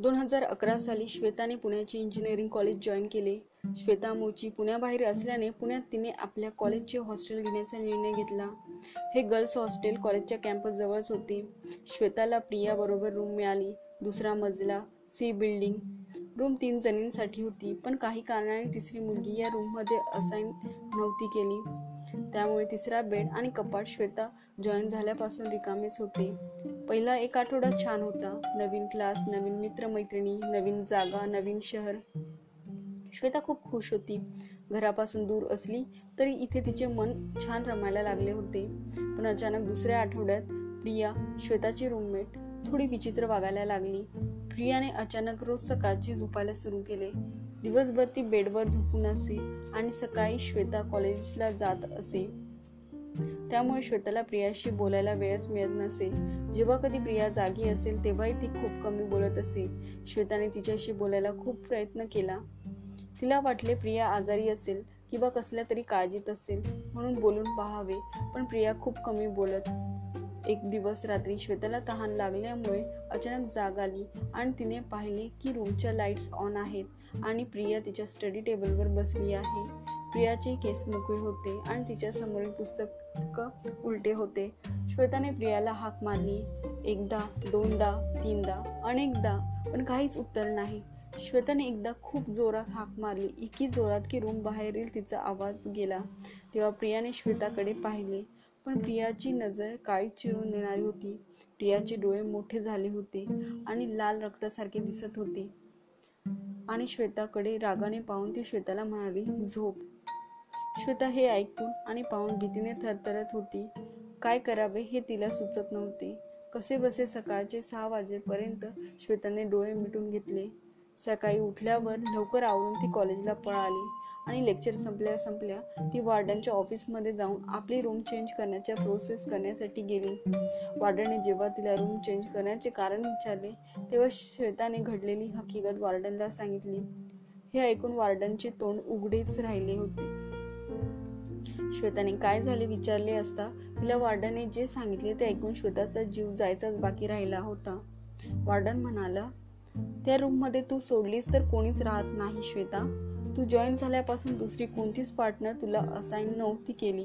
दोन हजार अकरा साली श्वेताने पुण्याचे इंजिनिअरिंग कॉलेज जॉईन केले. श्वेता मूळची पुण्याबाहेर असल्याने पुण्यात तिने आपल्या कॉलेजचे हॉस्टेल घेण्याचा निर्णय घेतला. हे गर्ल्स हॉस्टेल कॉलेजच्या कॅम्पस जवळच होते. श्वेताला प्रियाबरोबर रूम मिळाली. दुसरा मजला सी बिल्डिंग रूम तीन जणींसाठी होती पण काही कारणाने तिसरी मुलगी या रूममध्ये असाईन नव्हती केली. त्यामुळे तिसरा बेड आणि कपाट श्वेता जॉईन झाल्यापासून रिकामेच होते. पहिला एक आठवडा छान होता. नवीन क्लास नवीन मित्रमैत्रिणी नवीन जागा नवीन शहर. श्वेता खूप खुश होती. घरापासून दूर असली तरी इथे तिचे मन छान रमायला लागले होते. पण अचानक दुसऱ्या आठवड्यात प्रिया श्वेताची रूममेट थोडी विचित्र वागायला लागली. प्रियाने अचानक रोज सकाळची झोपायला सुरू केले. दिवसभर ती बेडवर झोपून असे आणि सकाळी श्वेता कॉलेजला जात असे. त्यामुळे श्वेताला प्रियाशी बोलायला वेळच मिळत नसे. जेव्हा कधी प्रिया जागी असेल तेव्हाही ती खूप कमी बोलत असे. श्वेताने तिच्याशी बोलायला खूप प्रयत्न केला. तिला वाटले प्रिया आजारी असेल किंवा कसल्या तरी काळजीत असेल म्हणून बोलून पाहावे पण प्रिया खूप कमी बोलत एक दिवस रात्री श्वेताला तहान लागल्यामुळे अचानक जाग आली आणि तिने पाहिले की रूमच्या लाईट्स ऑन आहेत आणि प्रिया तिच्या स्टडी टेबलवर बसली आहे. प्रियाचे केस मोकळे होते आणि तिच्या समोरील पुस्तक उलटे होते. श्वेताने प्रियाला हाक मारली. एकदा दोनदा तीनदा अनेकदा पण काहीच उत्तर नाही. श्वेताने एकदा खूप जोरात हाक मारली. इतकी जोरात की रूम बाहेरील तिचा आवाज गेला. तेव्हा प्रियाने श्वेताकडे पाहिले. पण प्रियाची नजर काळी चिरून देणारी होती. प्रियाचे डोळे मोठे झाले होते आणि लाल रक्तासारखे दिसत होते. आणि श्वेताकडे रागाने पाहून ती श्वेताला म्हणाली झोप. श्वेता हे ऐकून आणि पाहून भीतीने थरथरत होती. काय करावे हे तिला सुचत नव्हते. कसे बसे सकाळचे सहा वाजेपर्यंत? श्वेताने डोळे मिटून घेतले. सकाळी उठल्यावर लवकर आवरून ती कॉलेजला पळाली. आणि लेक्चर संपल्या संपल्या ती वार्डनच्या ऑफिसमध्ये जाऊन आपली रूम चेंज करण्याच्या प्रोसेस करण्यासाठी गेली. वार्डनने जेव्हा तिला रूम चेंज करण्याचे कारण विचारले तेव्हा श्वेताने घडलेली हकीकत वार्डनला सांगितली. हे ऐकून वार्डनचे तोंड उघडेच राहिले होते. श्वेताने काय झाले विचारले असता तिला वार्डनने जे सांगितले ते ऐकून श्वेताचा जीव जायचाच बाकी राहिला होता. वार्डन म्हणाला त्या रूममध्ये तू सोडलीस तर कोणीच राहत नाही श्वेता. तू जॉईन झाल्यापासून दुसरी कोणतीच पार्टनर तुला असाईन नव्हती केली.